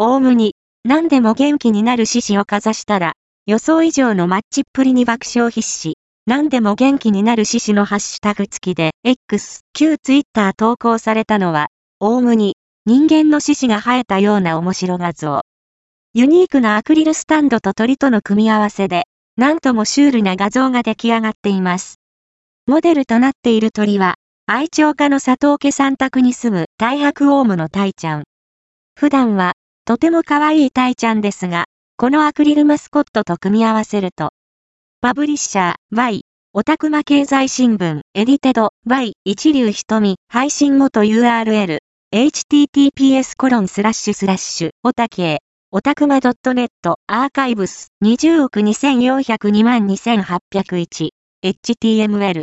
オウムに、何でも元気になる獅子をかざしたら、予想以上のマッチっぷりに爆笑必至。何でも元気になる獅子のハッシュタグ付きで、X、旧 Twitter 投稿されたのは、オウムに、人間の獅子が生えたような面白画像。ユニークなアクリルスタンドと鳥との組み合わせで、なんともシュールな画像が出来上がっています。モデルとなっている鳥は、愛鳥家の佐藤家三択に住む大白オウムのタイちゃん。普段は、とても可愛いタイちゃんですが、このアクリルマスコットと組み合わせると、パブリッシャー、Y、オタクマ経済新聞、エディテド、Y、一流瞳、配信元 URL、https コロンスラッシュスラッシュ、オタケオタクマ .net、アーカイブス、20億2402万2801、HTML